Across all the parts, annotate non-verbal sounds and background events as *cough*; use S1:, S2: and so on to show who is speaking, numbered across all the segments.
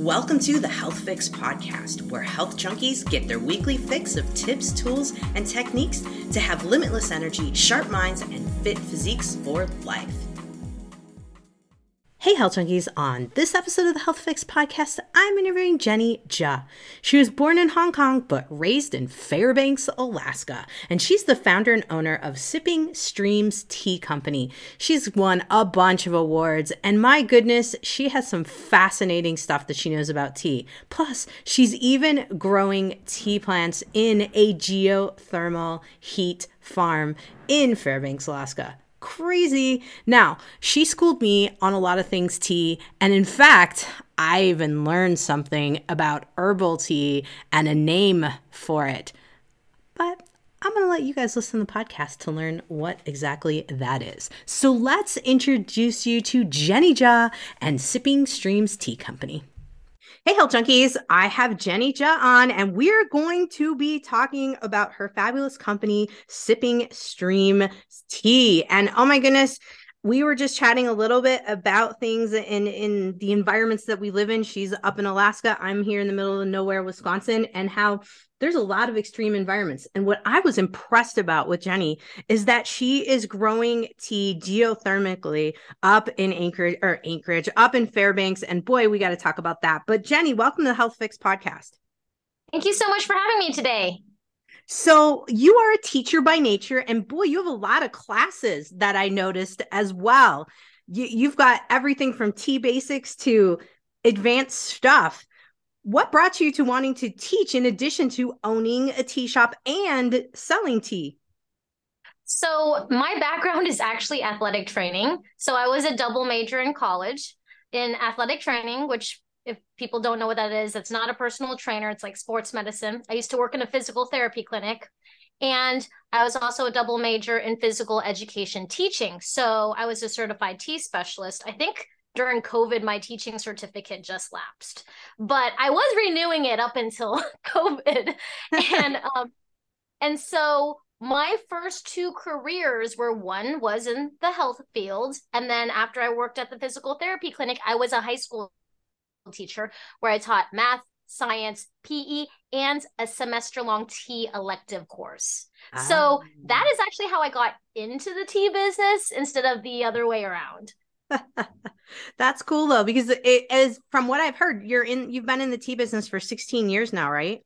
S1: Welcome to the Health Fix podcast, where health junkies get their weekly fix of tips, tools, and techniques to have limitless energy, sharp minds, and fit physiques for life. Hey, Health Junkies. On this episode of the Health Fix podcast, I'm interviewing Jenny Tse. She was born in Hong Kong but raised in Fairbanks, Alaska, and she's the founder and owner of Sipping Streams Tea Company. She's won a bunch of awards, and my goodness, she has some fascinating stuff that she knows about tea. Plus, she's even growing tea plants in a geothermal heat farm in Fairbanks, Alaska crazy. Now, she schooled me on a lot of things tea. And in fact, I even learned something about herbal tea and a name for it. But I'm going to let you guys listen to the podcast to learn what exactly that is. So let's introduce you to Jenny Tse and Sipping Streams Tea Company. Hey, Health Junkies. I have Jenny Tse on, and we're going to be talking about her fabulous company, Sipping Stream Tea. And oh my goodness, we were just chatting a little bit about things in in the environments that we live in. She's up in Alaska. I'm here in the middle of nowhere, Wisconsin, and how there's a lot of extreme environments. And what I was impressed about with Jenny is that she is growing tea geothermically up in Anchorage or Anchorage, up in Fairbanks. And boy, we got to talk about that. But Jenny, welcome to the Health Fix podcast.
S2: Thank you so much for having me today.
S1: So you are a teacher by nature, and boy, you have a lot of classes that I noticed as well. You, you've got everything from tea basics to advanced stuff what brought you to wanting to teach in addition to owning a tea shop and selling tea?
S2: So, my background is actually athletic training. So, I was a double major in college in athletic training, which, if people don't know what that is, it's not a personal trainer, it's like sports medicine. I used to work in a physical therapy clinic. And I was also a double major in physical education teaching. So, I was a certified T specialist. I think during COVID, my teaching certificate just lapsed, but I was renewing it up until *laughs* COVID. and *laughs* um, and so my first two careers were one was in the health field, and then after I worked at the physical therapy clinic, I was a high school teacher where I taught math, science, PE, and a semester long tea elective course. Ah. So that is actually how I got into the tea business instead of the other way around. *laughs*
S1: That's cool though, because it is from what I've heard, you're in you've been in the tea business for 16 years now, right?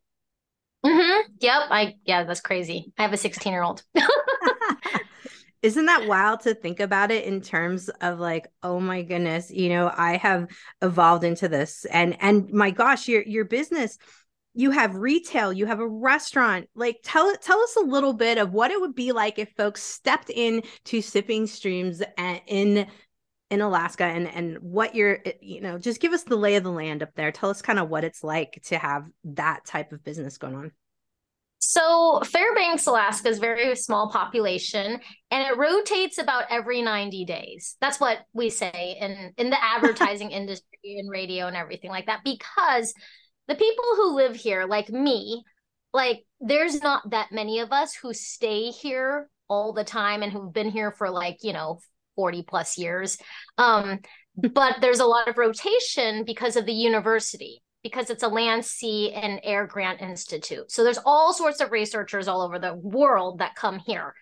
S2: Mm-hmm. Yep. I yeah, that's crazy. I have a 16 year old. *laughs* *laughs*
S1: Isn't that wild to think about it in terms of like, oh my goodness, you know, I have evolved into this. And and my gosh, your your business, you have retail, you have a restaurant. Like tell tell us a little bit of what it would be like if folks stepped in to sipping streams and in in Alaska and and what you're eh, you know just give us the lay of the land up there tell us kind of what it's like to have that type of business going on
S2: so Fairbanks Alaska is very small population and it rotates about every 90 days that's what we say in in the *laughs* advertising industry and radio and everything like that because the people who live here like me like there's not that many of us who stay here all the time and who've been here for like you know 40 plus years. Um, but there's a lot of rotation because of the university because it's a land sea and air grant institute. So there's all sorts of researchers all over the world that come here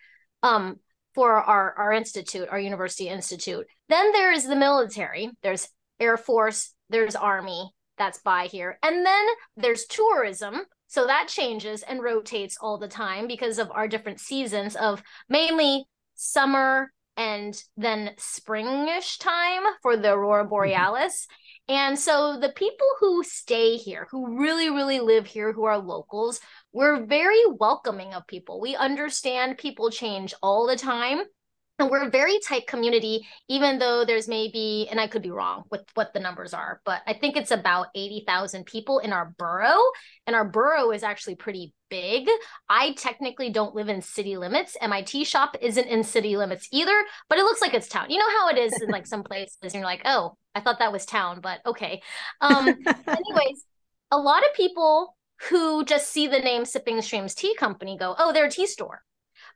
S2: um, for our, our institute our university institute. Then there is the military. There's air force there's army that's by here. And then there's tourism. So that changes and rotates all the time because of our different seasons of mainly summer and then springish time for the aurora mm-hmm. borealis. And so the people who stay here who really really live here who are locals we're very welcoming of people. We understand people change all the time and we're a very tight community even though there's maybe and i could be wrong with what the numbers are but i think it's about 80,000 people in our borough and our borough is actually pretty big. I technically don't live in city limits and my tea shop isn't in city limits either but it looks like it's town. You know how it is in like *laughs* some places and you're like oh i thought that was town but okay. Um anyways a lot of people who just see the name sipping streams tea company go oh they're a tea store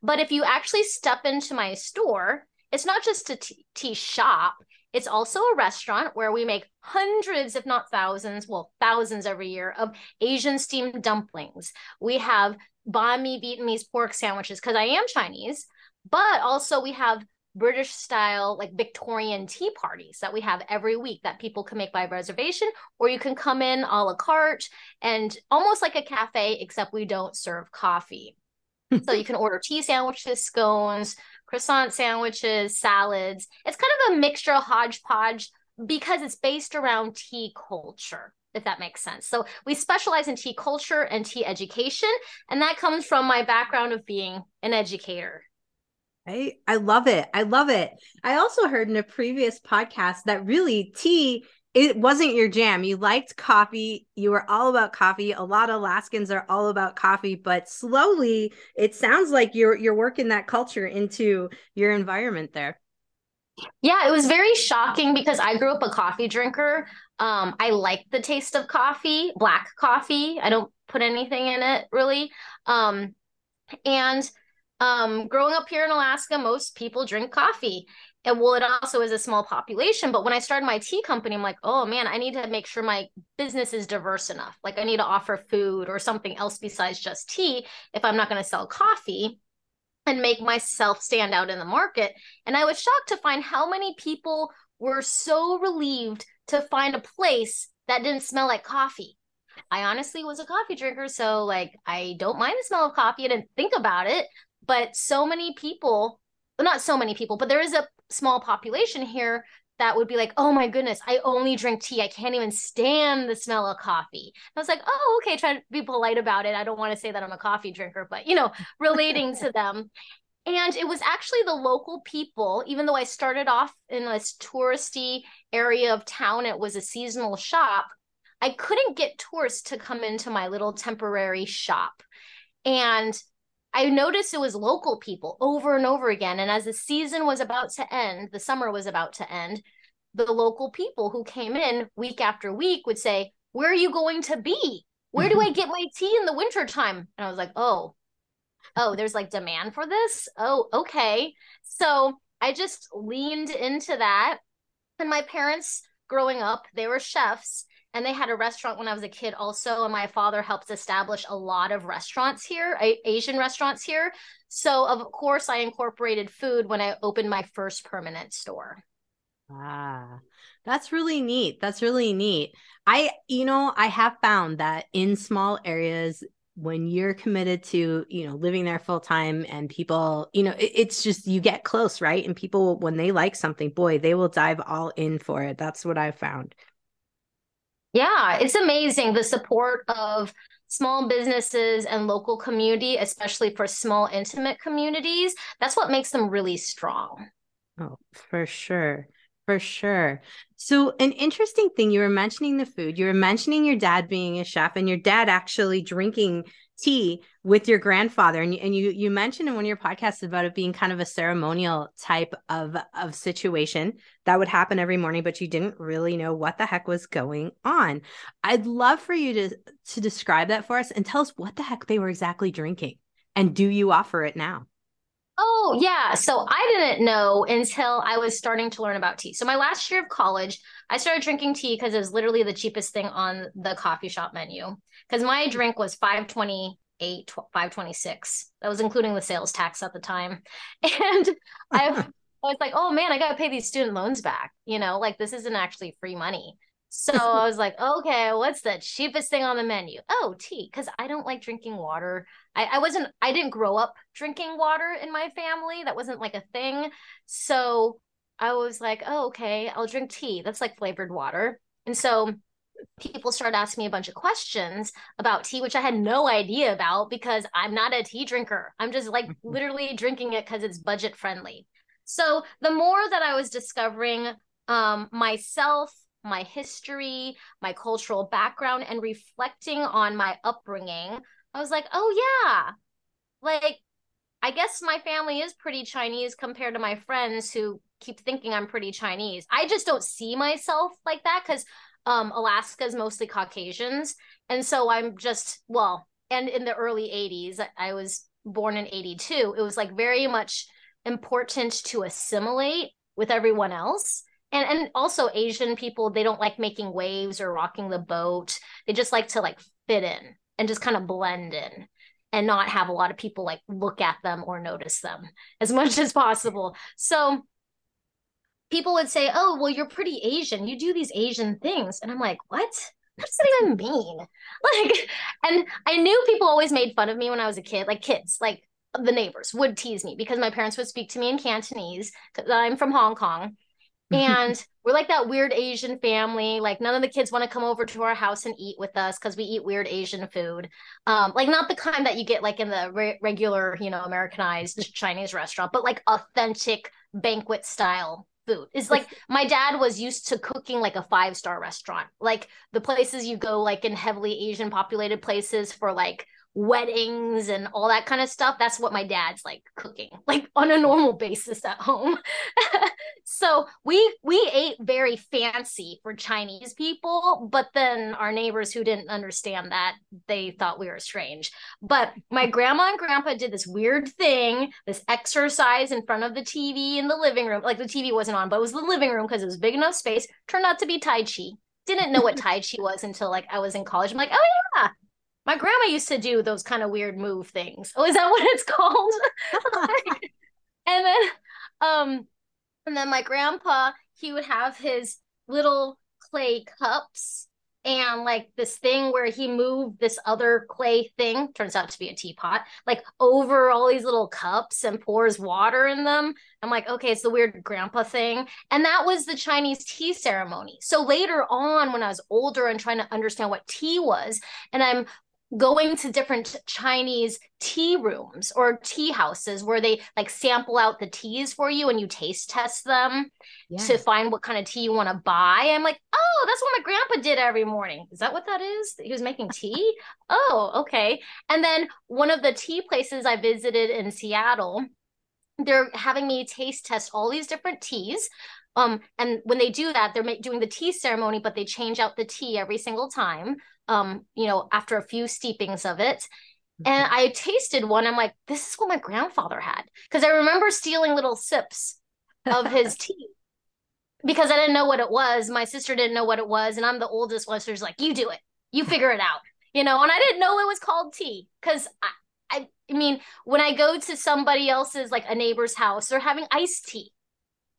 S2: but if you actually step into my store, it's not just a tea, shop, It's also a restaurant where we make hundreds, if not thousands, well, thousands every year of Asian steamed dumplings. We have banh mi Vietnamese pork sandwiches because I am Chinese, but also we have British style, like Victorian tea parties that we have every week that people can make by reservation, or you can come in a la carte and almost like a cafe, except we don't serve coffee. So you can order tea sandwiches, scones, croissant sandwiches, salads. It's kind of a mixture, of hodgepodge, because it's based around tea culture if that makes sense. So we specialize in tea culture and tea education, and that comes from my background of being an educator.
S1: I I love it. I love it. I also heard in a previous podcast that really tea it wasn't your jam. You liked coffee. You were all about coffee. A lot of Alaskans are all about coffee, but slowly it sounds like you're you're working that culture into your environment there.
S2: Yeah, it was very shocking because I grew up a coffee drinker. Um, I like the taste of coffee, black coffee. I don't put anything in it really. Um, and um, growing up here in Alaska, most people drink coffee. And well, it also is a small population. But when I started my tea company, I'm like, oh man, I need to make sure my business is diverse enough. Like I need to offer food or something else besides just tea if I'm not going to sell coffee and make myself stand out in the market. And I was shocked to find how many people were so relieved to find a place that didn't smell like coffee. I honestly was a coffee drinker, so like I don't mind the smell of coffee. I didn't think about it, but so many people, well, not so many people, but there is a small population here that would be like, oh my goodness, I only drink tea. I can't even stand the smell of coffee. I was like, oh, okay, try to be polite about it. I don't want to say that I'm a coffee drinker, but you know, *laughs* relating to them. And it was actually the local people, even though I started off in this touristy area of town, it was a seasonal shop. I couldn't get tourists to come into my little temporary shop. And I noticed it was local people over and over again. And as the season was about to end, the summer was about to end, the local people who came in week after week would say, Where are you going to be? Where do I *laughs* get my tea in the wintertime? And I was like, Oh, oh, there's like demand for this. Oh, okay. So I just leaned into that. And my parents growing up, they were chefs and they had a restaurant when I was a kid also. And my father helped establish a lot of restaurants here, Asian restaurants here. So of course I incorporated food when I opened my first permanent store.
S1: Ah, that's really neat. That's really neat. I, you know, I have found that in small areas, when you're committed to, you know, living there full time and people, you know, it, it's just you get close, right? And people, when they like something, boy, they will dive all in for it. That's what I've found.
S2: Yeah, it's amazing the support of small businesses and local community, especially for small, intimate communities. That's what makes them really strong.
S1: Oh, for sure. For sure. So, an interesting thing you were mentioning the food, you were mentioning your dad being a chef and your dad actually drinking tea with your grandfather. And and you you mentioned in one of your podcasts about it being kind of a ceremonial type of of situation that would happen every morning but you didn't really know what the heck was going on. I'd love for you to to describe that for us and tell us what the heck they were exactly drinking and do you offer it now
S2: Oh, yeah. So I didn't know until I was starting to learn about tea. So my last year of college, I started drinking tea because it was literally the cheapest thing on the coffee shop menu. Because my drink was 528, 526. That was including the sales tax at the time. *laughs* And I, *laughs* I was like, oh man, I got to pay these student loans back. You know, like this isn't actually free money. So I was like, okay, what's the cheapest thing on the menu? Oh, tea, because I don't like drinking water. I, I wasn't, I didn't grow up drinking water in my family. That wasn't like a thing. So I was like, oh, okay, I'll drink tea. That's like flavored water. And so people started asking me a bunch of questions about tea, which I had no idea about because I'm not a tea drinker. I'm just like mm-hmm. literally drinking it because it's budget friendly. So the more that I was discovering um, myself, my history, my cultural background, and reflecting on my upbringing, I was like, oh, yeah, like I guess my family is pretty Chinese compared to my friends who keep thinking I'm pretty Chinese. I just don't see myself like that because um, Alaska is mostly Caucasians. And so I'm just, well, and in the early 80s, I was born in 82. It was like very much important to assimilate with everyone else. And and also asian people they don't like making waves or rocking the boat. They just like to like fit in and just kind of blend in and not have a lot of people like look at them or notice them *laughs* as much as possible. So people would say oh well you're pretty asian. You do these asian things. And i'm like what? What does that even mean? *laughs* Like and i knew people always made fun of me when i was a kid like kids like the neighbors would tease me because my parents would speak to me in cantonese i'm from hong kong *laughs* and we're like that weird Asian family. Like none of the kids want to come over to our house and eat with us because we eat weird Asian food. Um, like not the kind that you get like in the re- regular, you know, Americanized Chinese restaurant, but like authentic banquet style food. Is like *laughs* my dad was used to cooking like a five star restaurant, like the places you go like in heavily Asian populated places for like weddings and all that kind of stuff that's what my dad's like cooking *laughs* like on a normal basis at home. *laughs* So we we ate very fancy for chinese people but then our neighbors who didn't understand that they thought we were strange. But my grandma and grandpa did this weird thing this exercise in front of the tv in the living room. Like the tv wasn't on but it was the living room because it was big enough space turned out to be tai chi. Didn't know what *laughs* tai chi was until like i was in college. I'm like oh yeah my grandma used to do those kind of weird move things. Oh, is that *laughs* what it's called? *laughs* and then um and then my grandpa, he would have his little clay cups and like this thing where he moved this other clay thing turns out to be a teapot like over all these little cups and pours water in them i'm like okay it's the weird grandpa thing and that was the chinese tea ceremony so later on when i was older and trying to understand what tea was and i'm going to different Chinese tea rooms or tea houses where they like sample out the teas for you and you taste test them to find what kind of tea you want to buy. I'm like, oh, that's what my grandpa did every morning. Is that what that is? He was making tea? *laughs* oh, okay. And then one of the tea places I visited in Seattle, they're having me taste test all these different teas. Um, and when they do that, they're doing the tea ceremony, but they change out the tea every single time um, you know, after a few steepings of it. And mm-hmm. I tasted one. I'm like, this is what my grandfather had. Because I remember stealing little sips of his *laughs* tea because I didn't know what it was. My sister didn't know what it was. And I'm the oldest one. So she's like, you do it. You *laughs* figure it out. You know, and I didn't know it was called tea because I, I, I mean, when I go to somebody else's, like a neighbor's house, they're having iced tea.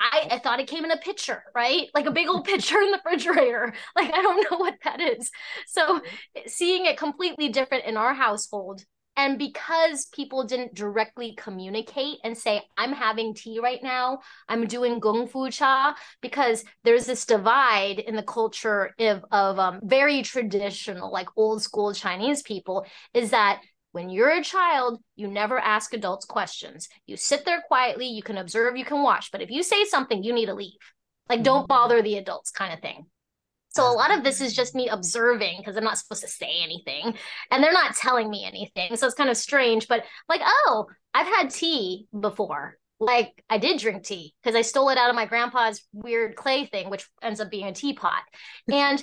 S2: I, I thought it came in a pitcher, right? Like a big old pitcher in the refrigerator. *laughs* Like I don't know what that is. So seeing it completely different in our household and because people didn't directly communicate and say, I'm having tea right now, I'm doing Gong Fu Cha, because there's this divide in the culture of, of um, very traditional, like old school Chinese people, is that when you're a child, you never ask adults questions. You sit there quietly, you can observe, you can watch. But if you say something, you need to leave. Like, don't mm-hmm. bother the adults, kind of thing. So a lot of this is just me observing because I'm not supposed to say anything and they're not telling me anything. So it's kind of strange, but like, oh, I've had tea before. Like I did drink tea because I stole it out of my grandpa's weird clay thing, which ends up being a teapot. *laughs* and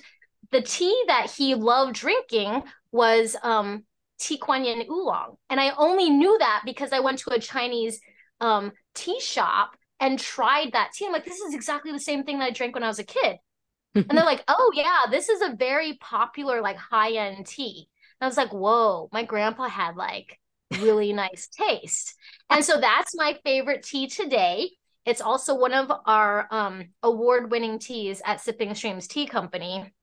S2: the tea that he loved drinking was um Ti Kuan Yin oolong. And I only knew that because I went to a Chinese um, tea shop and tried that tea. I'm like, this is exactly the same thing that I drank when I was a kid. *laughs* and they're like, oh, yeah, this is a very popular, like high end tea. And I was like, whoa, my grandpa had like really *laughs* nice taste. And so that's my favorite tea today. It's also one of our um, award winning teas at Sipping Streams Tea Company.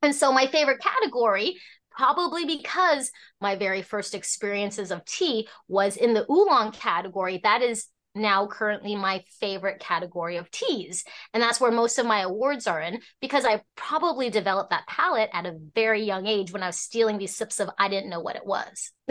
S2: And so my favorite category probably because my very first experiences of tea was in the oolong category. That is now currently my favorite category of teas. And that's where most of my awards are in because I probably developed that palate at a very young age when I was stealing these sips of I didn't know what it was. *laughs*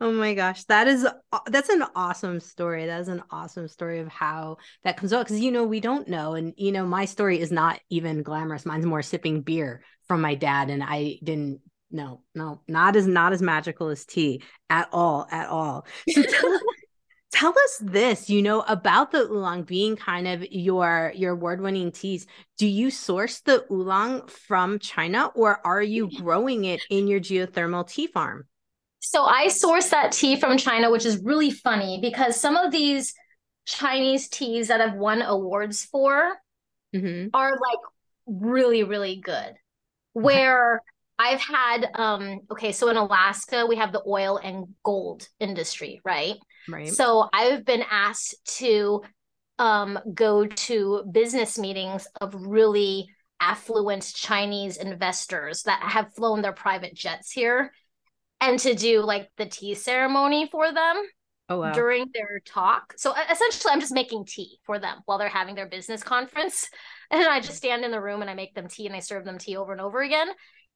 S1: oh my gosh that is that's an awesome story that is an awesome story of how that comes out because you know we don't know and you know my story is not even glamorous mine's more sipping beer from my dad and I didn't no, no, not as not as magical as tea at all, at all. So *laughs* tell, tell us this, you know, about the oolong being kind of your your award-winning teas. Do you source the oolong from China or are you *laughs* growing it in your geothermal tea farm?
S2: So I source that tea from China, which is really funny because some of these Chinese teas that I've won awards for
S1: Mm-hmm.
S2: are like really, really good. Where I've had, um, okay, so in Alaska, we have the oil and gold industry, right?
S1: Right.
S2: So I've been asked to um, go to business meetings of really affluent Chinese investors that have flown their private jets here and to do like the tea ceremony for them
S1: oh wow.
S2: during their talk. So essentially, I'm just making tea for them while they're having their business conference. And I just stand in the room and I make them tea and I serve them tea over and over again.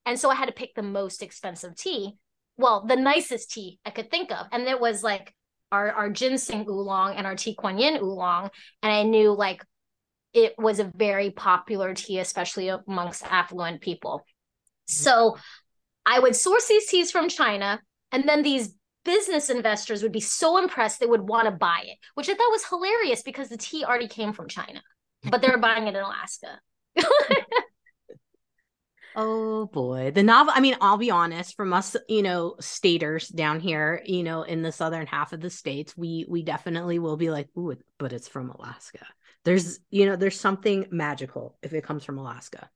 S2: And so I had to pick the most expensive tea. Well, the nicest tea I could think of. And it was like our, our ginseng oolong and our Ti Kuan Yin oolong. And I knew like it was a very popular tea, especially amongst affluent people. Mm-hmm. So I would source these teas from China, and then these business investors would be so impressed they would want to buy it, which I thought was hilarious because the tea already came from China, but they're buying it in Alaska. *laughs*
S1: Oh boy. The novel, I mean, I'll be honest, from us, you know, staters down here, you know, in the southern half of the states, we we definitely will be like, ooh, but it's from Alaska. There's, you know, there's something magical if it comes from Alaska.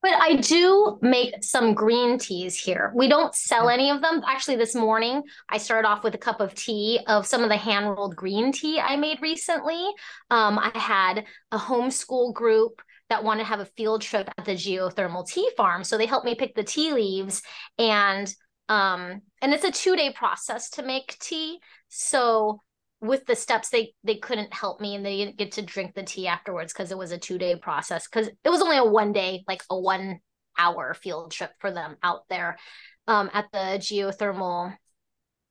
S2: But I do make some green teas here. We don't sell any of them. Actually, this morning I started off with a cup of tea of some of the hand rolled green tea I made recently. Um, I had a homeschool group that wanted to have a field trip at the geothermal tea farm, so they helped me pick the tea leaves and um, and it's a two day process to make tea. So with the steps they they couldn't help me and they didn't get to drink the tea afterwards because it was a two day process because it was only a one day like a one hour field trip for them out there um, at the geothermal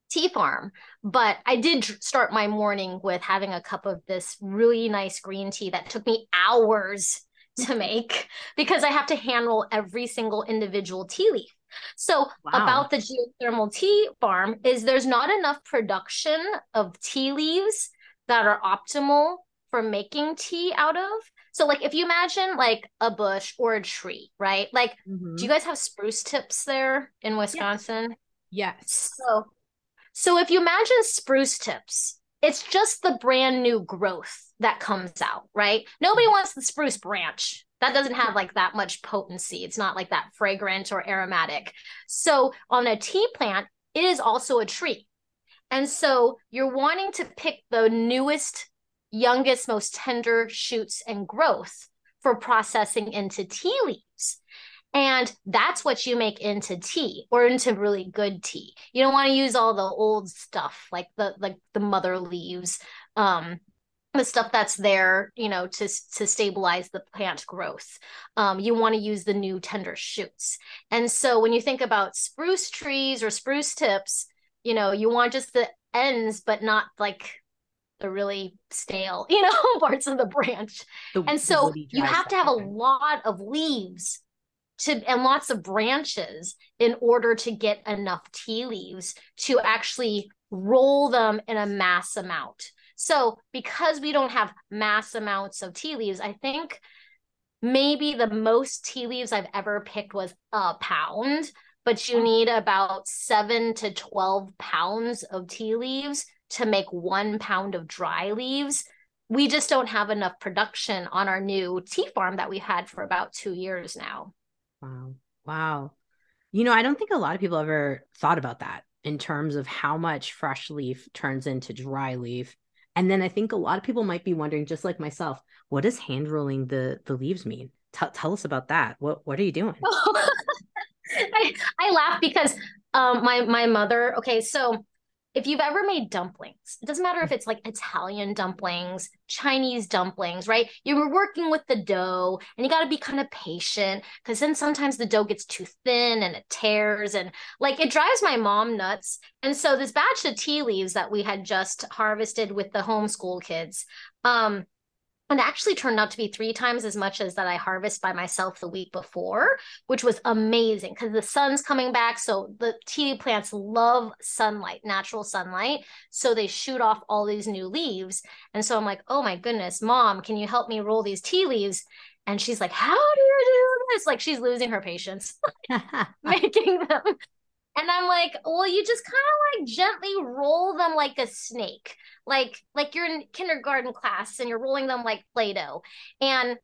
S2: tea farm. But i did start my morning with having a cup of this really nice green tea that took me hours to make *laughs* because i have to handle every single individual tea leaf so
S1: Wow.
S2: about the geothermal tea farm is there's not enough production of tea leaves that are optimal for making tea out of. So like if you imagine like a bush or a tree, right? Like
S1: Mhm.
S2: do you guys have spruce tips there in Wisconsin?
S1: Yes.
S2: So so if you imagine spruce tips, it's just the brand new growth that comes out, right? Nobody wants the spruce branch. That doesn't have like that much potency. It's not like that fragrant or aromatic. So on a tea plant, it is also a tree. And so you're wanting to pick the newest, youngest, most tender shoots and growth for processing into tea leaves. And that's what you make into tea or into really good tea. You don't want to use all the old stuff like the like the mother leaves, um, the stuff that's there, you know, to to stabilize the plant growth. Um, you want to use the new tender shoots. And so when you think about spruce trees or spruce tips, you know, you want just the ends, but not like the really stale, *laughs* you know, parts of the branch.
S1: The-
S2: And so you have to have a lot of leaves to and lots of branches in order to get enough tea leaves to actually roll them in a mass amount. So because we don't have mass amounts of tea leaves, I think maybe the most tea leaves I've ever picked was a pound, but you oh. need about seven to 12 pounds of tea leaves to make one pound of dry leaves. We just don't have enough production on our new tea farm that we've had for about two years now.
S1: Wow. Wow. You know, I don't think a lot of people ever thought about that in terms of how much fresh leaf turns into dry leaf. And then I think a lot of people might be wondering, just like myself, what does hand rolling the the leaves mean? Tell tell us about that. What what are you doing? *laughs*
S2: I, I laugh because um my my mother okay so if you've ever made dumplings it doesn't matter if it's like Italian dumplings Chinese dumplings right? You're working with the dough and you got to be kind of patient because then sometimes the dough gets too thin and it tears and like it drives my mom nuts. And so this batch of tea leaves that we had just harvested with the homeschool kids um it actually turned out to be three times as much as that I harvest by myself the week before, which was amazing because the sun's coming back. So the tea plants love sunlight, natural sunlight. So they shoot off all these new leaves. And so I'm like, oh my goodness, mom, can you help me roll these tea leaves? And she's like, how do you do this? Like she's losing her patience *laughs* *laughs* making them. And I'm like, well, you just kind of like gently roll them like a snake, like like you're in kindergarten class and you're rolling them like Play-Doh. And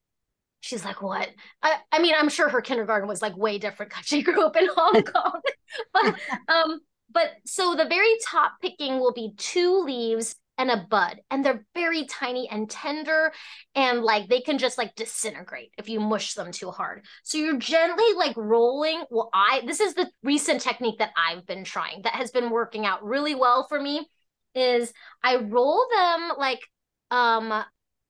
S2: she's like, what? I, I mean, I'm sure her kindergarten was like way different because she *laughs* grew up in Hong *laughs* Kong. *laughs* but um, but so the very top picking will be two leaves and a bud and they're very tiny and tender and like they can just like disintegrate if you mush them too hard. So you're gently like rolling. Well i this is the recent technique that i've been trying that has been working out really well for me is i roll them like um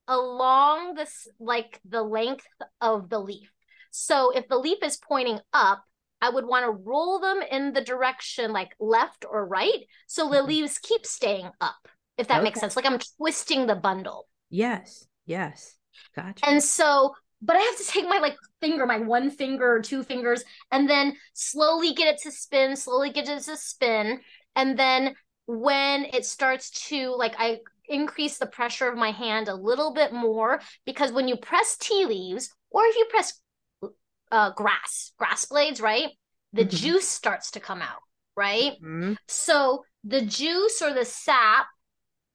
S2: along this like the length of the leaf. So if the leaf is pointing up I would want to roll them in the direction like left or right so the mm-hmm. leaves keep staying up if that okay. makes sense. Like I'm twisting the bundle.
S1: Yes. Yes. Gotcha.
S2: And so, but I have to take my like finger, my one finger or two fingers, and then slowly get it to spin, slowly get it to spin. And then when it starts to like I increase the pressure of my hand a little bit more because when you press tea leaves or if you press uh, grass, grass blades, right? The mm-hmm. juice starts to come out, right? Mm-hmm. So the juice or the sap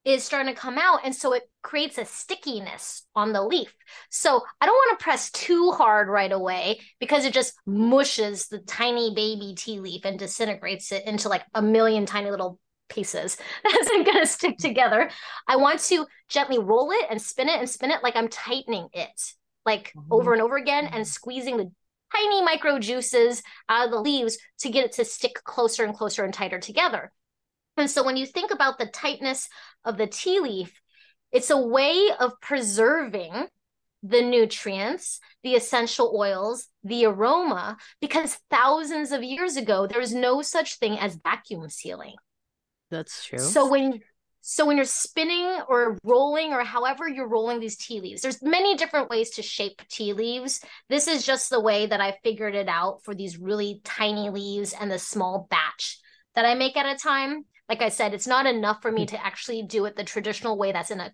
S2: is starting to come out and so it creates a stickiness on the leaf. So i don't want to press too hard right away because it just mushes the tiny baby tea leaf and disintegrates it into like a million tiny little pieces *laughs* that isn't going to stick together. I want to gently roll it and spin it and spin it like i'm tightening it like mm-hmm. over and over again and squeezing the tiny micro juices out of the leaves to get it to stick closer and closer and tighter together and so when you think about the tightness of the tea leaf, it's a way of preserving the nutrients, the essential oils, the aroma, because thousands of years ago, there was no such thing as vacuum sealing.
S1: That's true.
S2: So when so when you're spinning or rolling or however you're rolling these tea leaves, there's many different ways to shape tea leaves. This is just the way that I figured it out for these really tiny leaves and the small batch that I make at a time like I said, it's not enough for me mm. to actually do it the traditional way that's in a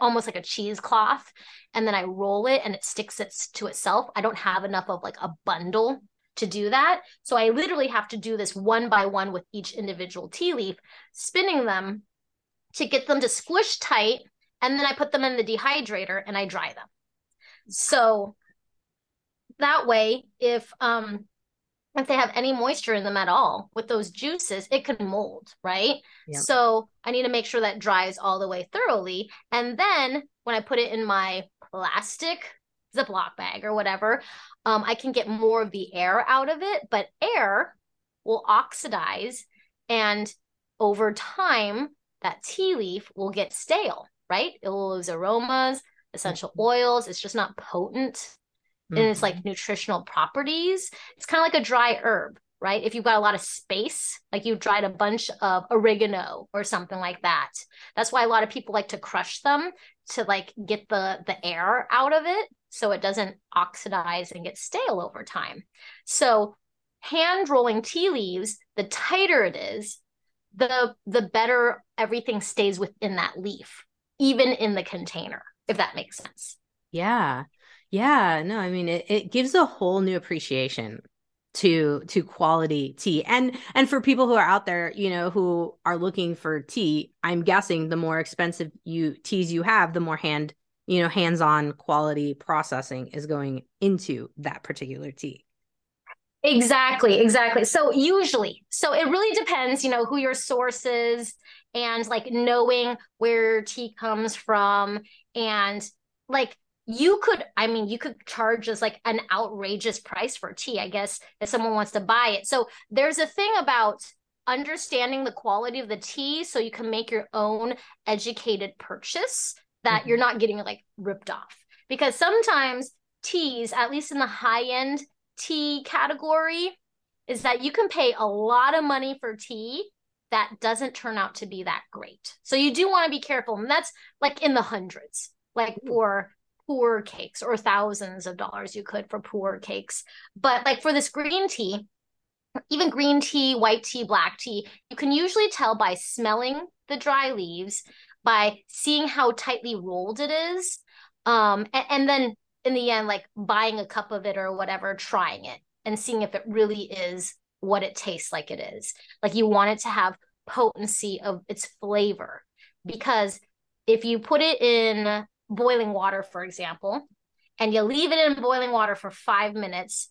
S2: almost like a cheesecloth and then I roll it and it sticks it to itself. I don't have enough of like a bundle to do that. So I literally have to do this one by one with each individual tea leaf, spinning them to get them to squish tight. And then I put them in the dehydrator and I dry them. So that way, if um if they have any moisture in them at all with those juices, it could mold, right? Yeah. So I need to make sure that dries all the way thoroughly. And then when I put it in my plastic Ziploc bag or whatever, um, I can get more of the air out of it. But air will oxidize, and over time, that tea leaf will get stale, right? It will lose aromas, essential mm-hmm. oils. It's just not potent mm-hmm. and its like nutritional properties. It's kind of like a dry herb, right? If you've got a lot of space, like you've dried a bunch of oregano or something like that. That's why a lot of people like to crush them to like get the the air out of it so it doesn't oxidize and get stale over time. So hand rolling tea leaves, the tighter it is, the the better everything stays within that leaf, even in the container, if that makes sense.
S1: Yeah. Yeah, no, I mean it, it gives a whole new appreciation to to quality tea. And and for people who are out there you know who are looking for tea i'm guessing the more expensive you teas you have the more hand you know hands-on quality processing is going into that particular tea.
S2: Exactly exactly. So usually so it really depends you know who your source is and like knowing where tea comes from and like you could i mean you could charge as like an outrageous price for tea i guess if someone wants to buy it. So there's a thing about understanding the quality of the tea so you can make your own educated purchase that mm-hmm. you're not getting like ripped off. Because sometimes teas at least in the high end tea category is that you can pay a lot of money for tea that doesn't turn out to be that great. So you do want to be careful and that's like in the hundreds like for pu'er cakes or thousands of dollars you could for pu'er cakes. But like for this green tea, even green tea, white tea, black tea, you can usually tell by smelling the dry leaves, by seeing how tightly rolled it is. Um, and, and then in the end, like buying a cup of it or whatever, trying it and seeing if it really is what it tastes like it is. Like you want it to have potency of its flavor because if you put it in boiling water, for example, and you leave it in boiling water for five minutes,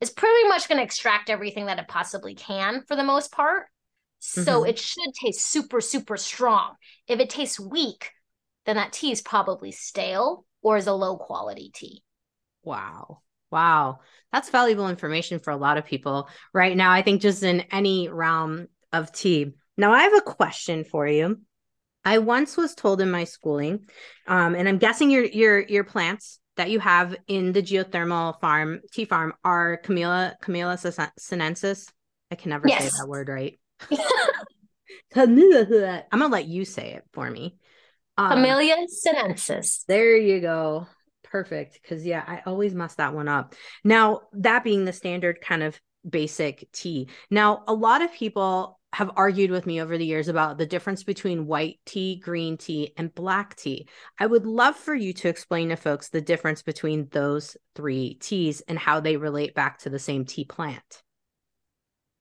S2: it's pretty much going to extract everything that it possibly can for the most part. So mm-hmm. it should taste super, super strong. If it tastes weak, then that tea is probably stale or is a low quality tea.
S1: Wow. Wow. That's valuable information for a lot of people right now. I think just in any realm of tea. Now, I have a question for you. I once was told in my schooling, um, and I'm guessing your your your plants that you have in the geothermal farm tea farm are Camellia Camellia sinensis. I can never yes. say that word right. *laughs* *laughs* I'm gonna let you say it for me.
S2: Um, Camellia sinensis.
S1: There you go. Perfect. Because yeah, I always mess that one up. Now that being the standard kind of basic tea. Now a lot of people have argued with me over the years about the difference between white tea, green tea, and black tea. I would love for you to explain to folks the difference between those three teas and how they relate back to the same tea plant.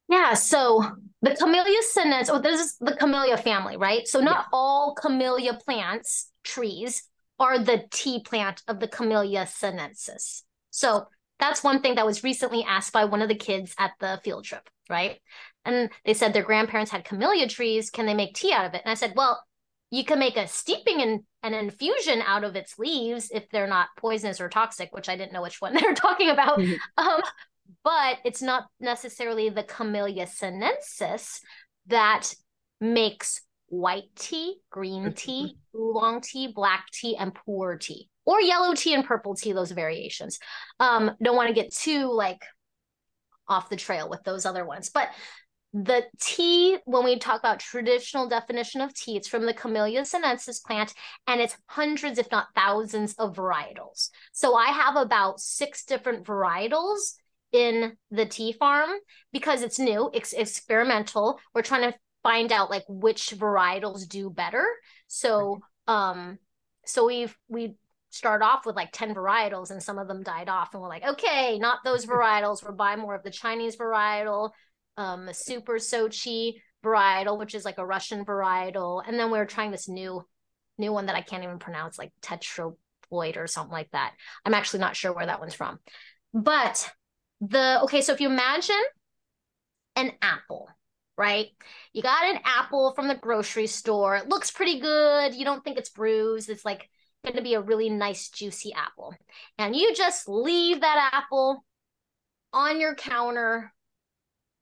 S2: Yeah, so the Camellia sinensis, oh, this is the Camellia family, right? So not yeah. all Camellia plants, trees, are the tea plant of the Camellia sinensis. So that's one thing that was recently asked by one of the kids at the field trip, right? And they said their grandparents had camellia trees. Can they make tea out of it? And I said, well, you can make a steeping and an infusion out of its leaves if they're not poisonous or toxic, which I didn't know which one *laughs* they're talking about. Mm-hmm. Um, but it's not necessarily the Camellia sinensis that makes white tea, green mm-hmm. tea, oolong tea, black tea, and pu'er tea, or yellow tea and purple tea, those variations. Um, don't want to get too like off the trail with those other ones. But the tea, when we talk about traditional definition of tea, it's from the Camellia sinensis plant, and it's hundreds, if not thousands, of varietals. So I have about six different varietals in the tea farm because it's new, it's experimental. We're trying to find out like which varietals do better. So um so we've we start off with like 10 varietals and some of them died off and we're like okay not those *laughs* varietals. We'll buy more of the chinese varietal um super sochi varietal which is like a russian varietal. And then we are trying this new new one that i can't even pronounce like tetraploid or something like that. I'm actually not sure where that one's from. But the okay so if you imagine an apple right? You got an apple from the grocery store. It looks pretty good. You don't think it's bruised. It's like going to be a really nice juicy apple and you just leave that apple on your counter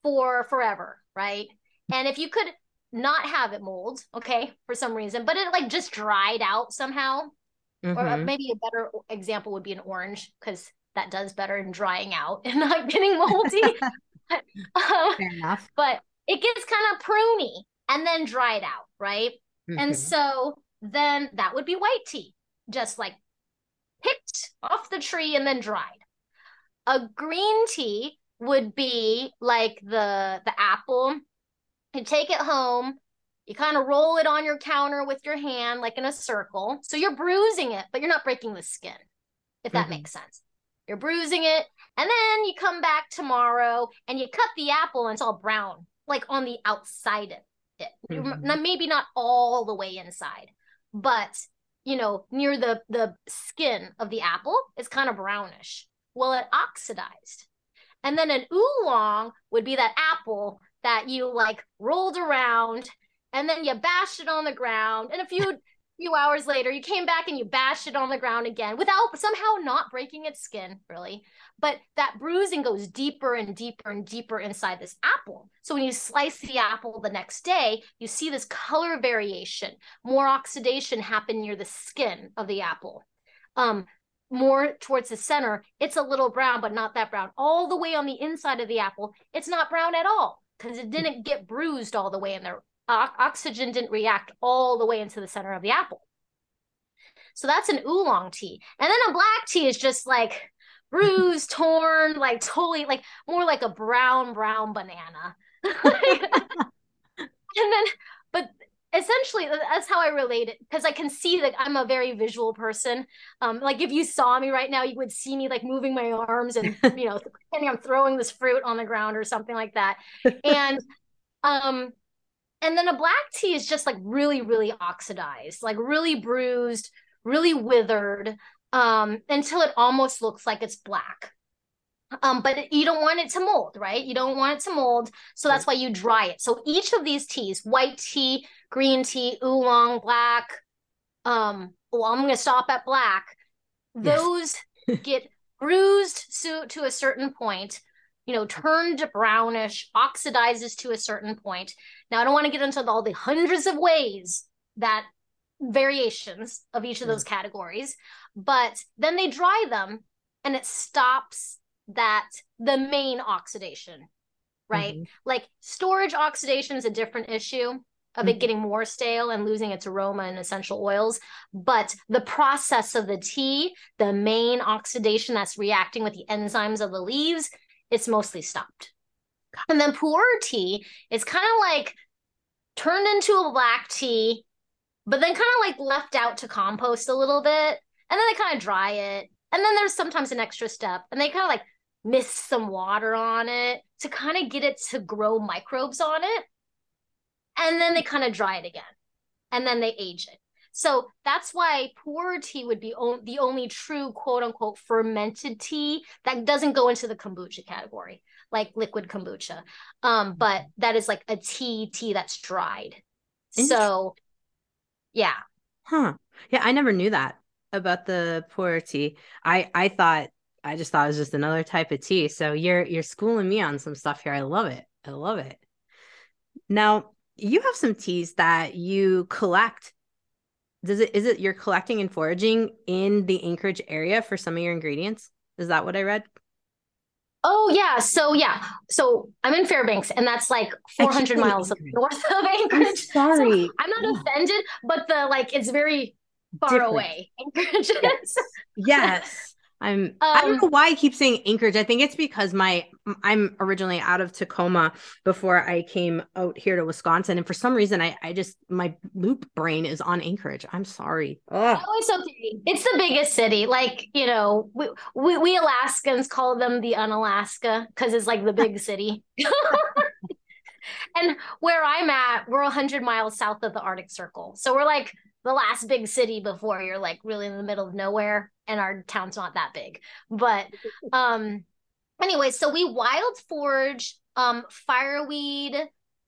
S2: for forever right and if you could not have it mold okay for some reason but it like just dried out somehow mm-hmm. or maybe a better example would be an orange because that does better in drying out *laughs* and not getting moldy. uh, *laughs* *laughs* Fair enough. But it gets kind of pruny and then dried out, right? Mm-hmm. And so then that would be white tea, just like picked off the tree and then dried. A green tea would be like the the apple. You take it home, you kind of roll it on your counter with your hand, like in a circle. So you're bruising it, but you're not breaking the skin, if that mm-hmm. makes sense. You're bruising it. And then you come back tomorrow and you cut the apple and it's all brown, like on the outside of it. Mm-hmm. Maybe not all the way inside, but you know, near the the skin of the apple, it's kind of brownish. Well, it oxidized. And then an oolong would be that apple that you like rolled around and then you bashed it on the ground and if few few hours later, you came back and you bashed it on the ground again without somehow not breaking its skin, really. But that bruising goes deeper and deeper and deeper inside this apple. So when you slice the apple the next day, you see this color variation, more oxidation happen near the skin of the apple. Um, more towards the center, it's a little brown, but not that brown. All the way on the inside of the apple, it's not brown at all because it didn't get bruised all the way in there oxygen didn't react all the way into the center of the apple. So that's an oolong tea. And then a black tea is just like bruised, *laughs* torn, like totally like more like a brown, brown banana. *laughs* and then, but essentially that's how i relate it because i can see that i'm a very visual person um like if you saw me right now you would see me like moving my arms and *laughs* you know i'm throwing this fruit on the ground or something like that and um and then a black tea is just like really really oxidized like really bruised really withered um until it almost looks like it's black um, but you don't want it to mold, right? You don't want it to mold. So that's why you dry it. So each of these teas, white tea, green tea, oolong, black, um, well, I'm going to stop at black. Those yes. *laughs* get bruised to, to a certain point, you know, turned brownish, oxidizes to a certain point. Now, I don't want to get into all the hundreds of ways that variations of each of those categories, but then they dry them and it stops that the main oxidation, right? Mm-hmm. Like storage oxidation is a different issue of it mm-hmm. getting more stale and losing its aroma and essential oils. But the process of the tea, the main oxidation that's reacting with the enzymes of the leaves, it's mostly stopped. And then pu'er tea is kind of like turned into a black tea, but then kind of like left out to compost a little bit. And then they kind of dry it. And then there's sometimes an extra step and they kind of like mist some water on it to kind of get it to grow microbes on it. And then they kind of dry it again. And then they age it. So that's why pu'er tea would be o- the only true quote unquote fermented tea that doesn't go into the kombucha category, like liquid kombucha. Um, but that is like a tea tea that's dried. So yeah.
S1: Huh. Yeah, I never knew that about the pu'er tea. I I thought I just thought it was just another type of tea. So you're you're schooling me on some stuff here. I love it. I love it. Now you have some teas that you collect. Does it is it you're collecting and foraging in the Anchorage area for some of your ingredients? Is that what I read?
S2: Oh yeah, so yeah, so I'm in Fairbanks, and that's like 400 miles north of Anchorage. I'm
S1: sorry,
S2: so I'm not offended, but the like it's very far Different. away. Anchorage
S1: yes. yes. I'm um, I don't um, know why I keep saying Anchorage. I think it's because my I'm originally out of Tacoma before I came out here to Wisconsin. And for some reason I, I just my loop brain is on Anchorage. I'm sorry.
S2: Ugh. Oh, it's okay. It's the biggest city. Like, you know, we we, we Alaskans call them the unalaska because it's like the big *laughs* city. *laughs* and where I'm at, we're hundred miles south of the Arctic Circle. So we're like the last big city before you're like really in the middle of nowhere and our town's not that big. But *laughs* um anyway so we wild forage um fireweed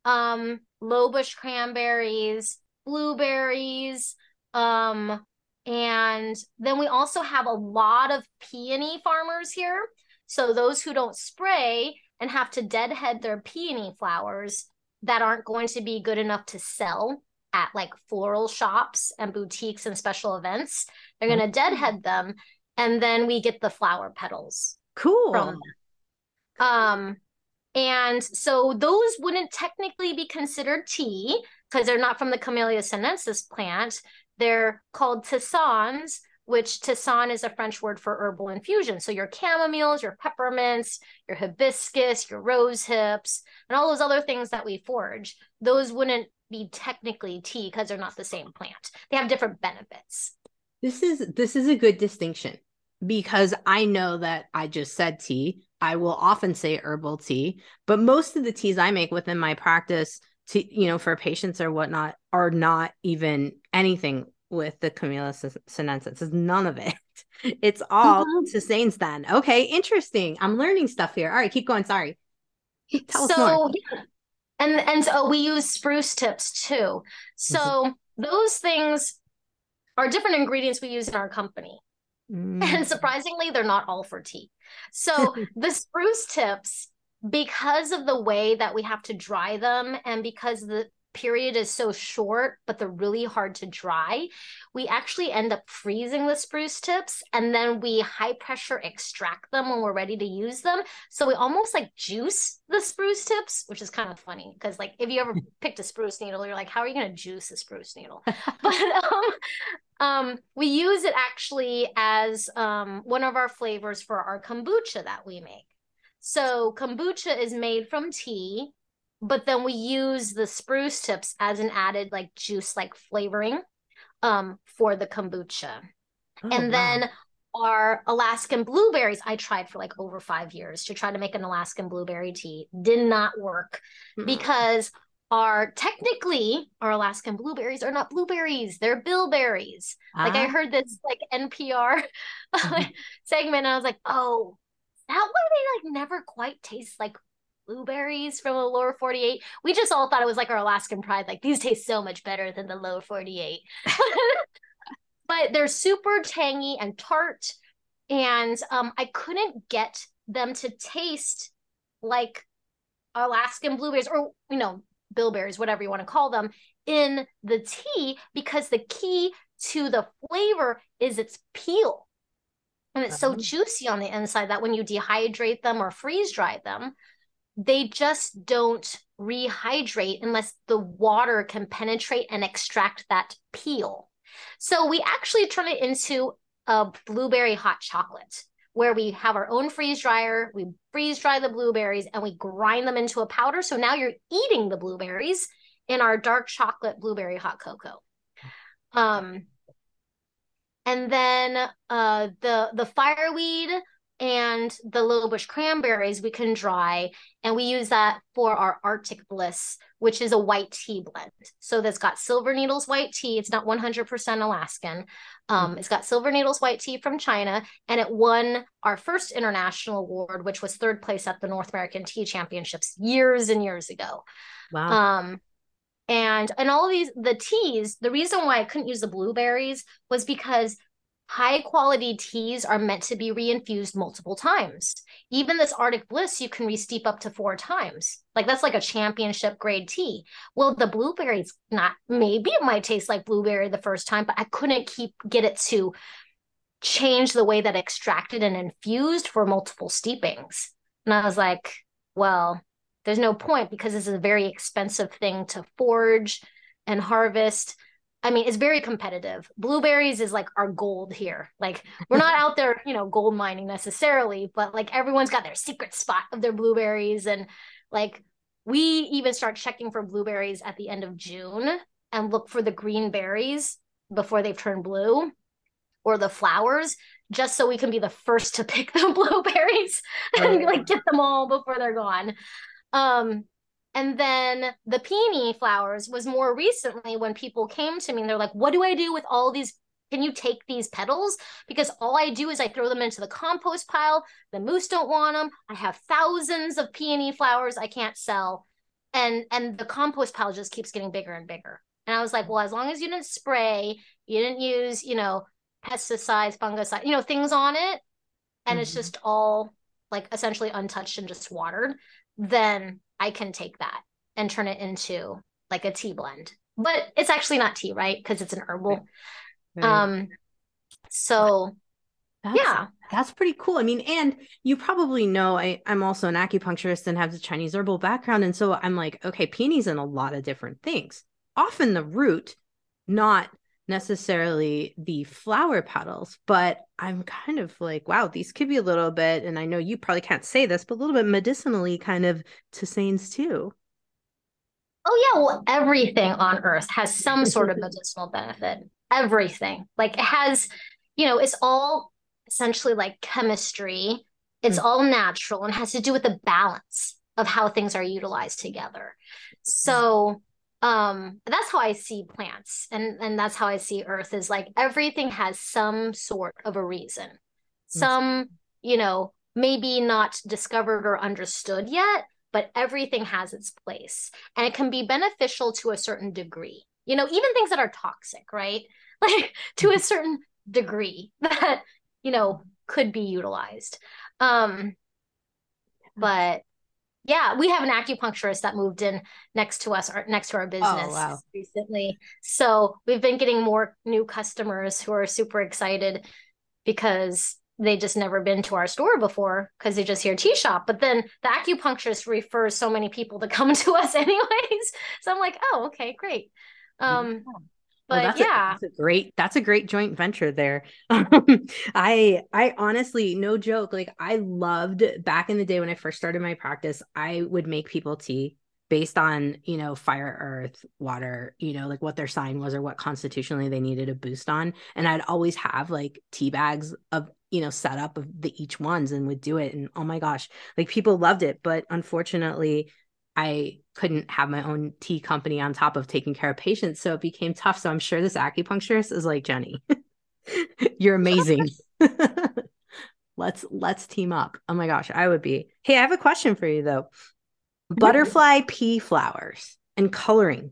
S2: um low bush cranberries blueberries um and then we also have a lot of peony farmers here. So those who don't spray and have to deadhead their peony flowers that aren't going to be good enough to sell at like floral shops and boutiques and special events. They're going to deadhead them and then we get the flower petals.
S1: Cool.
S2: Um and so those wouldn't technically be considered tea because they're not from the Camellia sinensis plant. They're called tisanes, which tisane is a French word for herbal infusion. So your chamomiles, your peppermints, your hibiscus, your rose hips, and all those other things that we forage, those wouldn't be technically tea because they're not the same plant. They have different benefits.
S1: This is this is a good distinction because I know that I just said tea. I will often say herbal tea, but most of the teas I make within my practice to you know for patients or whatnot are not even anything with the Camellia sinensis. It's none of it. *laughs* It's all mm-hmm. tisanes then. Okay, interesting. I'm learning stuff here. All right, keep going. Sorry.
S2: Tell so, yeah, and and so we use spruce tips too so mm-hmm. those things are different ingredients we use in our company mm. and surprisingly they're not all for tea so *laughs* the spruce tips because of the way that we have to dry them and because the period is so short, but they're really hard to dry, we actually end up freezing the spruce tips and then we high pressure extract them when we're ready to use them. So we almost like juice the spruce tips, which is kind of funny because like if you ever *laughs* picked a spruce needle, you're like, how are you going to juice a spruce needle? *laughs* but um, um, we use it actually as um, one of our flavors for our kombucha that we make. So kombucha is made from tea but then we use the spruce tips as an added like juice like flavoring um, for the kombucha. Oh, and wow. then our Alaskan blueberries, I tried for like over five years to try to make an Alaskan blueberry tea. Did not work mm-hmm. because our technically our Alaskan blueberries are not blueberries, they're bilberries. Ah. Like I ah. heard this like NPR mm-hmm. *laughs* segment, and I was like, oh, that why they like never quite taste like blueberries from the lower 48. We just all thought it was like our Alaskan pride, like these taste so much better than the lower 48. *laughs* but they're super tangy and tart. And um, I couldn't get them to taste like Alaskan blueberries or, you know, bilberries, whatever you want to call them, in the tea because the key to the flavor is its peel. And it's uh-huh. so juicy on the inside that when you dehydrate them or freeze dry them, they just don't rehydrate unless the water can penetrate and extract that peel. So we actually turn it into a blueberry hot chocolate where we have our own freeze dryer, we freeze dry the blueberries and we grind them into a powder. So now you're eating the blueberries in our dark chocolate blueberry hot cocoa. Um, and then uh, the the fireweed and the little bush cranberries we can dry and we use that for our arctic bliss which is a white tea blend. So that's got silver needles white tea. It's not 100% alaskan. Um, mm-hmm. it's got silver needles white tea from china and it won our first international award which was third place at the north american tea championships years and years ago. Wow. Um, and and all of these the teas the reason why i couldn't use the blueberries was because high quality teas are meant to be reinfused multiple times. Even this Arctic Bliss, you can re-steep up to four times. Like that's like a championship grade tea. Well, the blueberries, not maybe it might taste like blueberry the first time, but I couldn't keep get it to change the way that extracted and infused for multiple steepings. And I was like, well, there's no point because this is a very expensive thing to forge and harvest. I mean, it's very competitive. Blueberries is like our gold here. Like we're not out there, you know, gold mining necessarily, but like everyone's got their secret spot of their blueberries. And like we even start checking for blueberries at the end of June and look for the green berries before they've turned blue or the flowers, just so we can be the first to pick the *laughs* blueberries and like get them all before they're gone. Um, and then the peony flowers was more recently when people came to me and they're like, what do I do with all these? Can you take these petals? Because all I do is I throw them into the compost pile. The moose don't want them. I have thousands of peony flowers I can't sell. And and the compost pile just keeps getting bigger and bigger. And I was like, well, as long as you didn't spray, you didn't use, you know, pesticides, fungicide, you know, things on it, and mm-hmm. it's just all like essentially untouched and just watered, then I can take that and turn it into like a tea blend. But it's actually not tea, right? Because it's an herbal. Right. Um so
S1: that's,
S2: yeah.
S1: That's pretty cool. I mean, and you probably know I, I'm also an acupuncturist and have the Chinese herbal background. And so I'm like, okay, peonies in a lot of different things. Often the root, not necessarily the flower petals, but I'm kind of like, wow, these could be a little bit, and I know you probably can't say this, but a little bit medicinally kind of tisanes too.
S2: Oh yeah, well, everything on earth has some *laughs* sort of medicinal benefit. Everything. Like it has, you know, it's all essentially like chemistry. It's mm-hmm. all natural and has to do with the balance of how things are utilized together. So um that's how i see plants and and that's how i see earth is like everything has some sort of a reason. Some you know maybe not discovered or understood yet but everything has its place and it can be beneficial to a certain degree. You know even things that are toxic right? *laughs* Like to a certain degree *laughs* that you know could be utilized. Um but yeah, we have an acupuncturist that moved in next to us, or next to our business oh, wow. recently. So we've been getting more new customers who are super excited because they just never been to our store before because they just hear tea shop. But then the acupuncturist refers so many people to come *laughs* to us anyways. So I'm like, oh, okay, great. Um, Oh, but
S1: that's
S2: yeah.
S1: a, that's a great that's a great joint venture there. *laughs* Um, I i honestly no joke like i loved back in the day when i first started my practice i would make people tea based on you know fire earth water you know like what their sign was or what constitutionally they needed a boost on. And i'd always have like tea bags of you know set up of the each ones and would do it. And oh my gosh like people loved it. But unfortunately i couldn't have my own tea company on top of taking care of patients so it became tough. So i'm sure this acupuncturist is like jenny *laughs* you're amazing. *laughs* *laughs* Let's let's team up. Oh my gosh i would be. Hey i have a question for you though. Butterfly pea flowers and coloring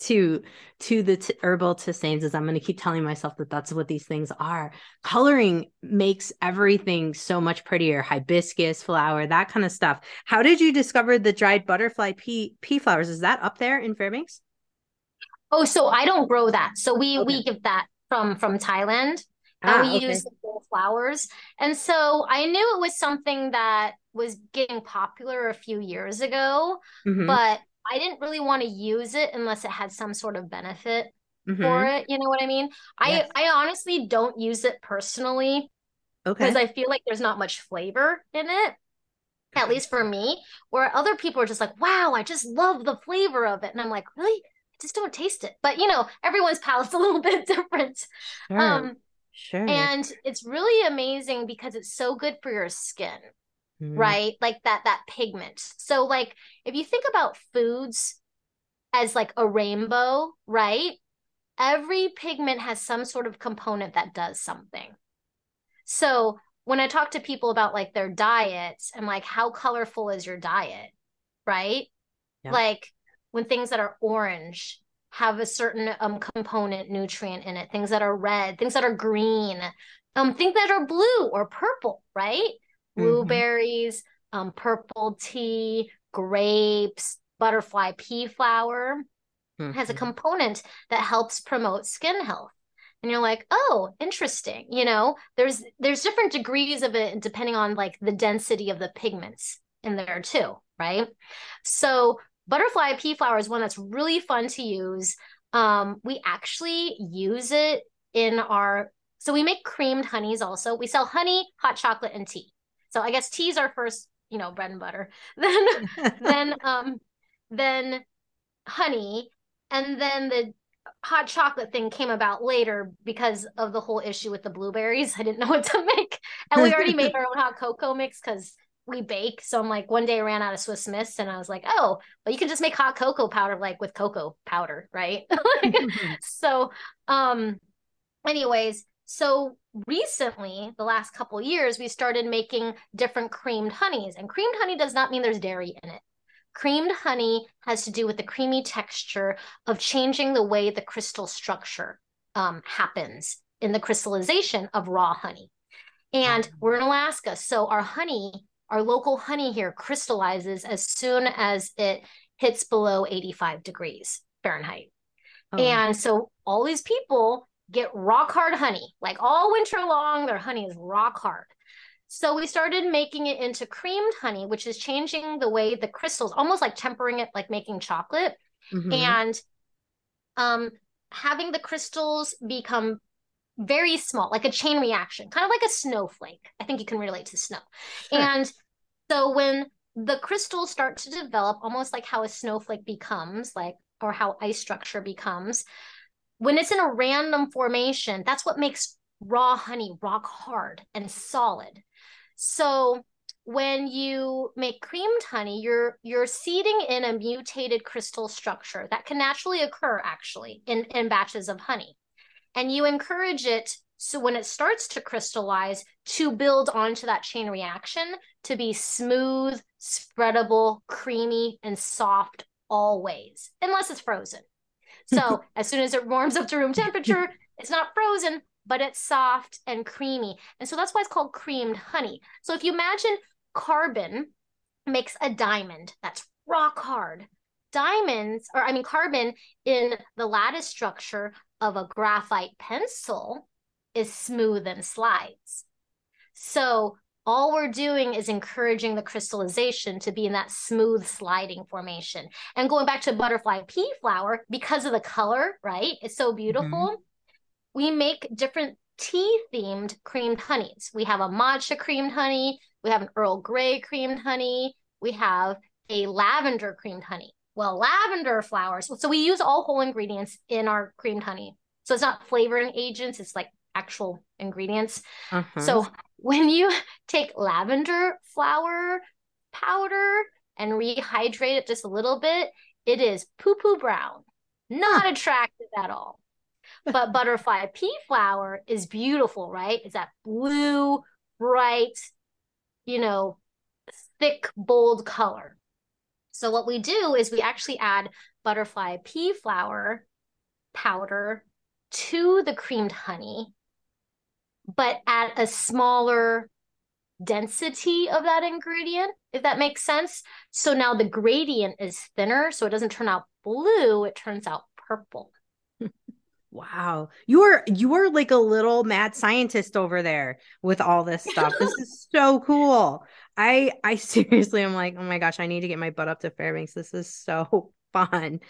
S1: to to the t- herbal tisanes is i'm going to keep telling myself that that's what these things are coloring makes everything so much prettier hibiscus flower that kind of stuff how did you discover the dried butterfly pea pea flowers is that up there in fairbanks
S2: oh so i don't grow that so we okay. we give that from from thailand ah, and we okay. use the whole flowers and so i knew it was something that was getting popular a few years ago, mm-hmm. but I didn't really want to use it unless it had some sort of benefit mm-hmm. for it. You know what I mean? Yes. I I honestly don't use it personally. Okay. Because I feel like there's not much flavor in it. At least for me, where other people are just like, wow, I just love the flavor of it. And I'm like, really? I just don't taste it. But you know, everyone's *laughs* palate's a little bit different. Sure. Um, sure. And it's really amazing because it's so good for your skin mm. right? Like that that pigment. So like if you think about foods as like a rainbow, right? Every pigment has some sort of component that does something. So when I talk to people about like their diets, I'm like, how colorful is your diet? Right? Yeah. Like when things that are orange have a certain um component nutrient in it, things that are red, things that are green, um, things that are blue or purple, right? Mm-hmm. blueberries, mm-hmm. um, purple tea, grapes, butterfly pea flower mm-hmm. has a mm-hmm. component that helps promote skin health. And you're like, oh, interesting. You know, there's there's different degrees of it depending on like the density of the pigments in there too, right? So butterfly pea flower is one that's really fun to use. Um, we actually use it in our so we make creamed honeys also. We sell honey, hot chocolate, and tea. So I guess tea's our first, you know, bread and butter. *laughs* Then *laughs* then um then honey and then the hot chocolate thing came about later because of the whole issue with the blueberries. I didn't know what to *laughs* make. And we already made our own hot cocoa mix cuz we bake. So I'm like, one day I ran out of Swiss Miss and I was like, oh, but you can just make hot cocoa powder like with cocoa powder, right? so um anyways, so recently, the last couple years, we started making different creamed honeys. And creamed honey does not mean there's dairy in it. Creamed honey has to do with the creamy texture of changing the way the crystal structure um, happens in the crystallization of raw honey. And we're in Alaska, so our honey, our local honey here crystallizes as soon as it hits below 85 degrees Fahrenheit. Oh. And so all these people get rock hard honey. Like all winter long, their honey is rock hard. So we started making it into creamed honey, which is changing the way the crystals, almost like tempering it, like making chocolate, mm-hmm. and um, having the crystals become very small, like a chain reaction, kind of like a snowflake. I think you can relate to snow. Sure. And so when the crystals start to develop, almost like how a snowflake becomes, like or how ice structure becomes, when it's in a random formation, that's what makes raw honey rock hard and solid. So when you make creamed honey, you're you're seeding in a mutated crystal structure that can naturally occur actually in, in batches of honey. And you encourage it so when it starts to crystallize to build onto that chain reaction to be smooth, spreadable, creamy, and soft always, unless it's frozen. So as soon as it warms up to room temperature, it's not frozen, but it's soft and creamy. And so that's why it's called creamed honey. So if you imagine carbon makes a diamond that's rock hard. Diamonds, or I mean, carbon in the lattice structure of a graphite pencil is smooth and slides. So all we're doing is encouraging the crystallization to be in that smooth sliding formation. And going back to butterfly pea flower, because of the color, right? It's so beautiful. Mm-hmm. We make different tea themed creamed honeys. We have a matcha creamed honey, we have an Earl Grey creamed honey, we have a lavender creamed honey. well, lavender flowers. So we use all whole ingredients in our creamed honey. So it's not flavoring agents, it's like actual ingredients. Uh-huh. So when you *laughs* take lavender flower powder and rehydrate it just a little bit, it is poo poo brown, not huh. attractive at all. *laughs* But butterfly pea flower is beautiful, right? It's that blue, bright, you know, thick, bold color. So what we do is we actually add butterfly pea flower powder to the creamed honey, but at a smaller density of that ingredient, if that makes sense. So now the gradient is thinner, so it doesn't turn out blue, it turns out purple. *laughs*
S1: Wow. You're you're like a little mad scientist over there with all this stuff. this is *laughs* so cool. I I *laughs* seriously am like, "Oh my gosh, I need to get my butt up to Fairbanks. This is so fun."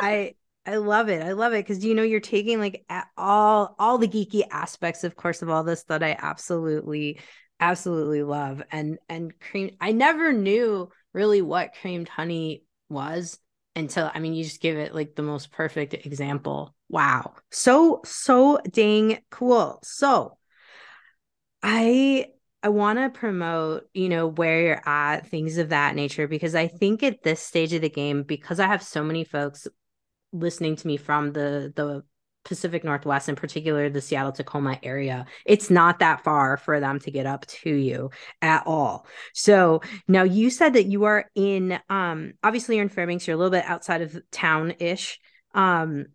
S1: I I love it. I love it cuz you know you're taking like all all the geeky aspects of course of all this that I absolutely absolutely love and and cream I never knew really what creamed honey was until I mean you just give it like the most perfect example. Wow. So so dang cool. So I I want to promote, you know, where you're at, things of that nature because I think at this stage of the game because I have so many folks listening to me from the the Pacific Northwest, in particular the Seattle Tacoma area, it's not that far for them to get up to you at all. So now you said that you are in, um, obviously you're in Fairbanks, you're a little bit outside of town ish. Um,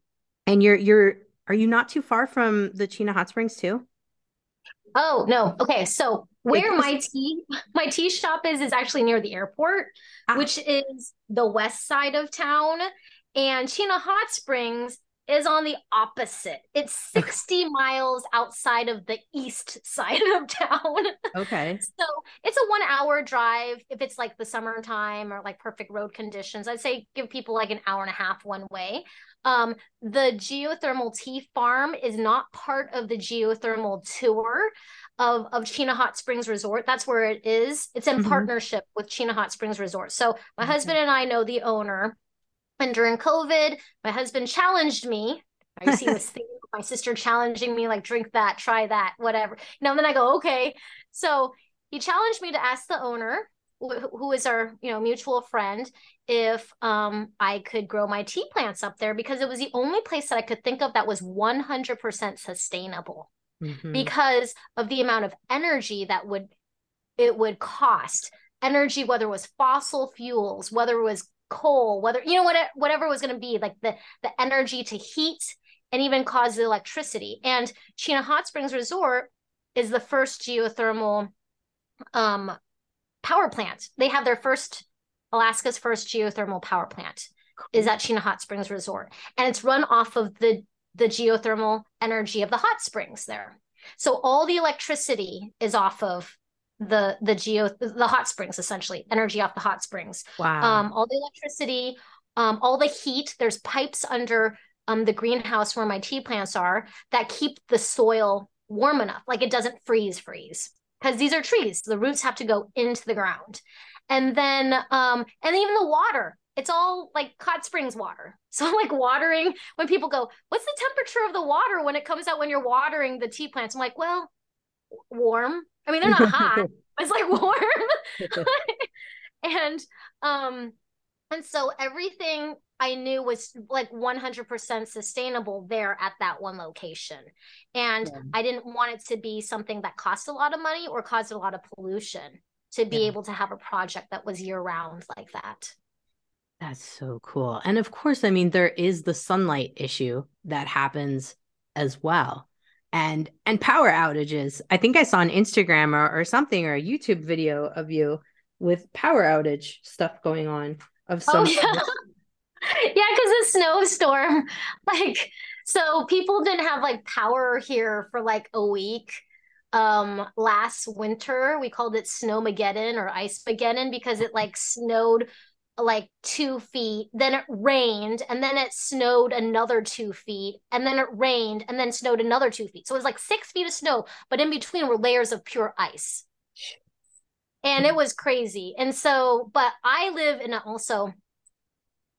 S1: and you're, you're, are you not too far from the Chena Hot Springs too?
S2: Oh no. Okay. So where my tea my tea shop is is actually near the airport, ah. which is the west side of town. And Chena Hot Springs is on the opposite. It's *laughs* 60 miles outside of the east side of town. *laughs*
S1: Okay.
S2: so it's a one hour drive if it's like the summertime or like perfect road conditions. I'd say give people like an hour and a half one way. Um, the geothermal tea farm is not part of the geothermal tour of, of Chena Hot Springs Resort. That's where it is. It's in mm-hmm. partnership with Chena Hot Springs Resort. So my mm-hmm. husband and I know the owner and during COVID, my husband challenged me. I see *laughs* this thing, my sister challenging me, like, drink that, try that, whatever. You know, and then I go, okay. So he challenged me to ask the owner, who is our, you know, mutual friend, if um, I could grow my tea plants up there because it was the only place that I could think of that was 100% sustainable mm-hmm. because of the amount of energy that would it would cost energy whether it was fossil fuels whether it was coal, whether you know what whatever was going to be like the the energy to heat and even cause the electricity. And Chena Hot Springs Resort is the first geothermal um, power plant. They have their first Alaska's first geothermal power plant is at Chena Hot Springs Resort, and it's run off of the the geothermal energy of the hot springs there. So all the electricity is off of the the geo the hot springs essentially energy off the hot springs.
S1: Wow.
S2: Um all the electricity um all the heat there's pipes under um the greenhouse where my tea plants are that keep the soil warm enough. Like it doesn't freeze freeze. Because these are trees the roots have to go into the ground. And then um and even the water it's all like hot springs water. *laughs* So like watering when people go what's the temperature of the water when it comes out when you're watering the tea plants? I'm like well warm I mean, they're not hot. *laughs* it's like warm. *laughs* *laughs* and um and so everything I knew was like 100% sustainable there at that one location. And yeah. I didn't want it to be something that cost a lot of money or caused a lot of pollution to be yeah. able to have a project that was year round like that.
S1: That's so cool. And of course, I mean, there is the sunlight issue that happens as well and and power outages. I think I saw an Instagram or, or something or a YouTube video of you with power outage stuff going on of some. Oh,
S2: yeah, *laughs* yeah, because the snowstorm, *laughs* like so people didn't have like power here for like a week um last winter we called it snowmageddon or ice mageddon because it like snowed like two feet, then it rained, and then it snowed another two feet, and then it rained, and then snowed another two feet. So it was like six feet of snow, but in between were layers of pure ice. And it was crazy. And so, but I live in a, also,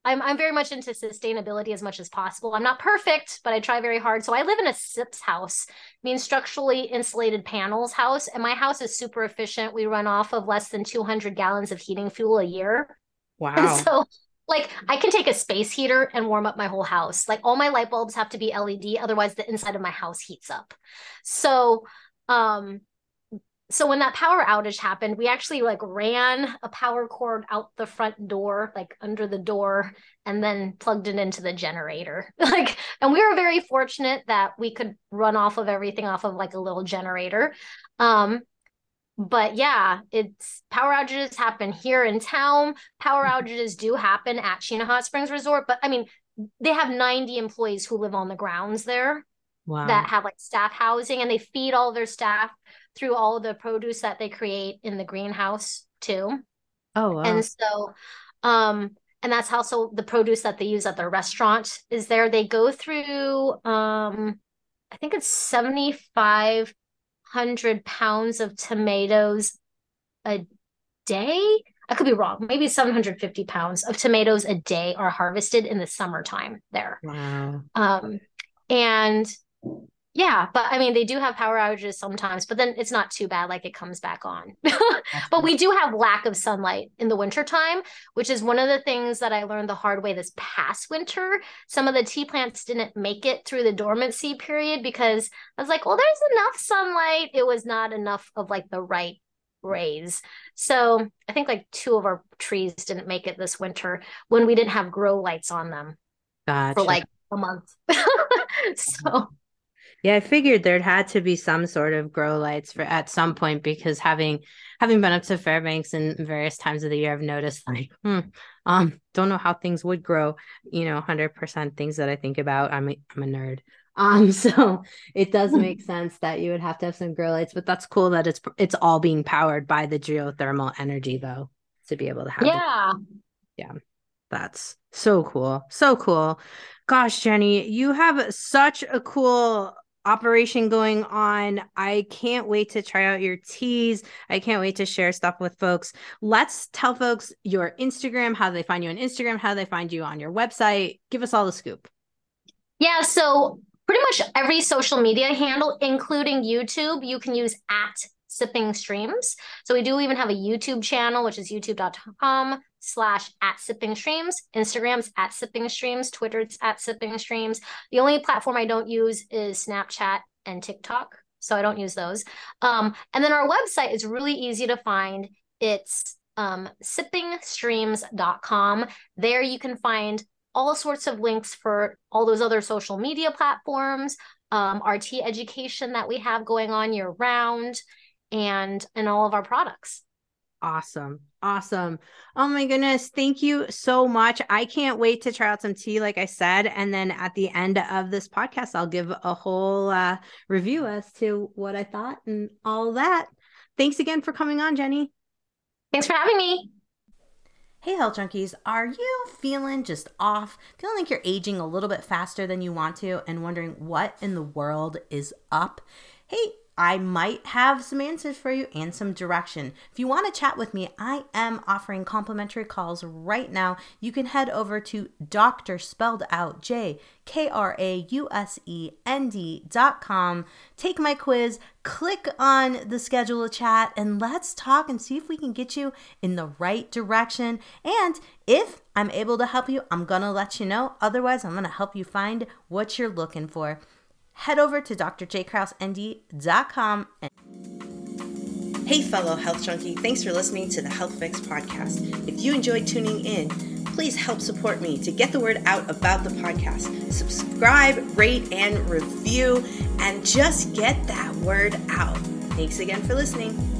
S2: I'm I'm very much into sustainability as much as possible. I'm not perfect, but I try very hard. So I live in a SIPS house, means structurally insulated panels house, and my house is super efficient. We run off of less than 200 gallons of heating fuel a year.
S1: Wow.
S2: And so like I can take a space heater and warm up my whole house. Like all my light bulbs have to be LED, otherwise the inside of my house heats up. So um so when that power outage happened, we actually like ran a power cord out the front door, like under the door, and then plugged it into the generator. *laughs* like, and we were very fortunate that we could run off of everything off of like a little generator. Um, but yeah, it's power outages happen here in town. Power mm-hmm. outages do happen at Chena Hot Springs Resort, but I mean, they have 90 employees who live on the grounds there wow. that have like staff housing and they feed all their staff through all the produce that they create in the greenhouse too.
S1: Oh, wow.
S2: And so, um, and that's also the produce that they use at their restaurant is there. They go through, um, I think it's 75 hundred pounds of tomatoes a day. I could be wrong. Maybe 750 pounds of tomatoes a day are harvested in the summertime there.
S1: Wow.
S2: Um, and yeah, but I mean, they do have power outages sometimes, but then it's not too bad. Like it comes back on. *laughs* but we do have lack of sunlight in the wintertime, which is one of the things that I learned the hard way this past winter. Some of the tea plants didn't make it through the dormancy period because I was like, well, there's enough sunlight. It was not enough of like the right rays. So I think like two of our trees didn't make it this winter when we didn't have grow lights on them
S1: gotcha.
S2: for like a month. *laughs* so
S1: yeah, I figured there'd had to be some sort of grow lights for at some point because having having been up to Fairbanks in various times of the year, I've noticed like, hmm, um, don't know how things would grow. You know, hundred percent things that I think about. I'm a, I'm a nerd. *laughs* Um, so it does hmm. make sense that you would have to have some grow lights, but that's cool that it's it's all being powered by the geothermal energy though to be able to have.
S2: Yeah.
S1: Yeah. That's so cool. So cool. Gosh, Jenny, you have such a cool operation going on. I can't wait to try out your teas. I can't wait to share stuff with folks. Let's tell folks your Instagram, how they find you on Instagram, how they find you on your website. Give us all the scoop.
S2: Yeah, so pretty much every social media handle, including YouTube, you can use at sipping streams. So we do even have a YouTube channel, which is youtube.com slash at sipping streams. Instagram's at sipping streams. Twitter's at sipping streams. The only platform I don't use is Snapchat and TikTok. So I don't use those. Um, and then our website is really easy to find. It's um, sippingstreams.com. There you can find all sorts of links for all those other social media platforms, um, RT education that we have going on year round, and in all of our products.
S1: Awesome. Awesome. Oh my goodness. Thank you so much. I can't wait to try out some tea, like I said. And then at the end of this podcast, I'll give a whole uh, review as to what I thought and all that. Thanks again for coming on, Jenny.
S2: Thanks for having me.
S1: Hey, health junkies, are you feeling just off? Feeling like you're aging a little bit faster than you want to and wondering what in the world is up? Hey, I might have some answers for you and some direction. If you want to chat with me, I am offering complimentary calls right now. You can head over to Dr. spelled out J K R A U S E N D dot com. Take my quiz, click on the schedule a chat, and let's talk and see if we can get you in the right direction. And if I'm able to help you, I'm gonna let you know. Otherwise, I'm gonna help you find what you're looking for head over to drjkrausend.com. And- hey, fellow health junkie, thanks for listening to the Health Fix podcast. If you enjoyed tuning in, please help support me to get the word out about the podcast. Subscribe, rate, and review, and just get that word out. Thanks again for listening.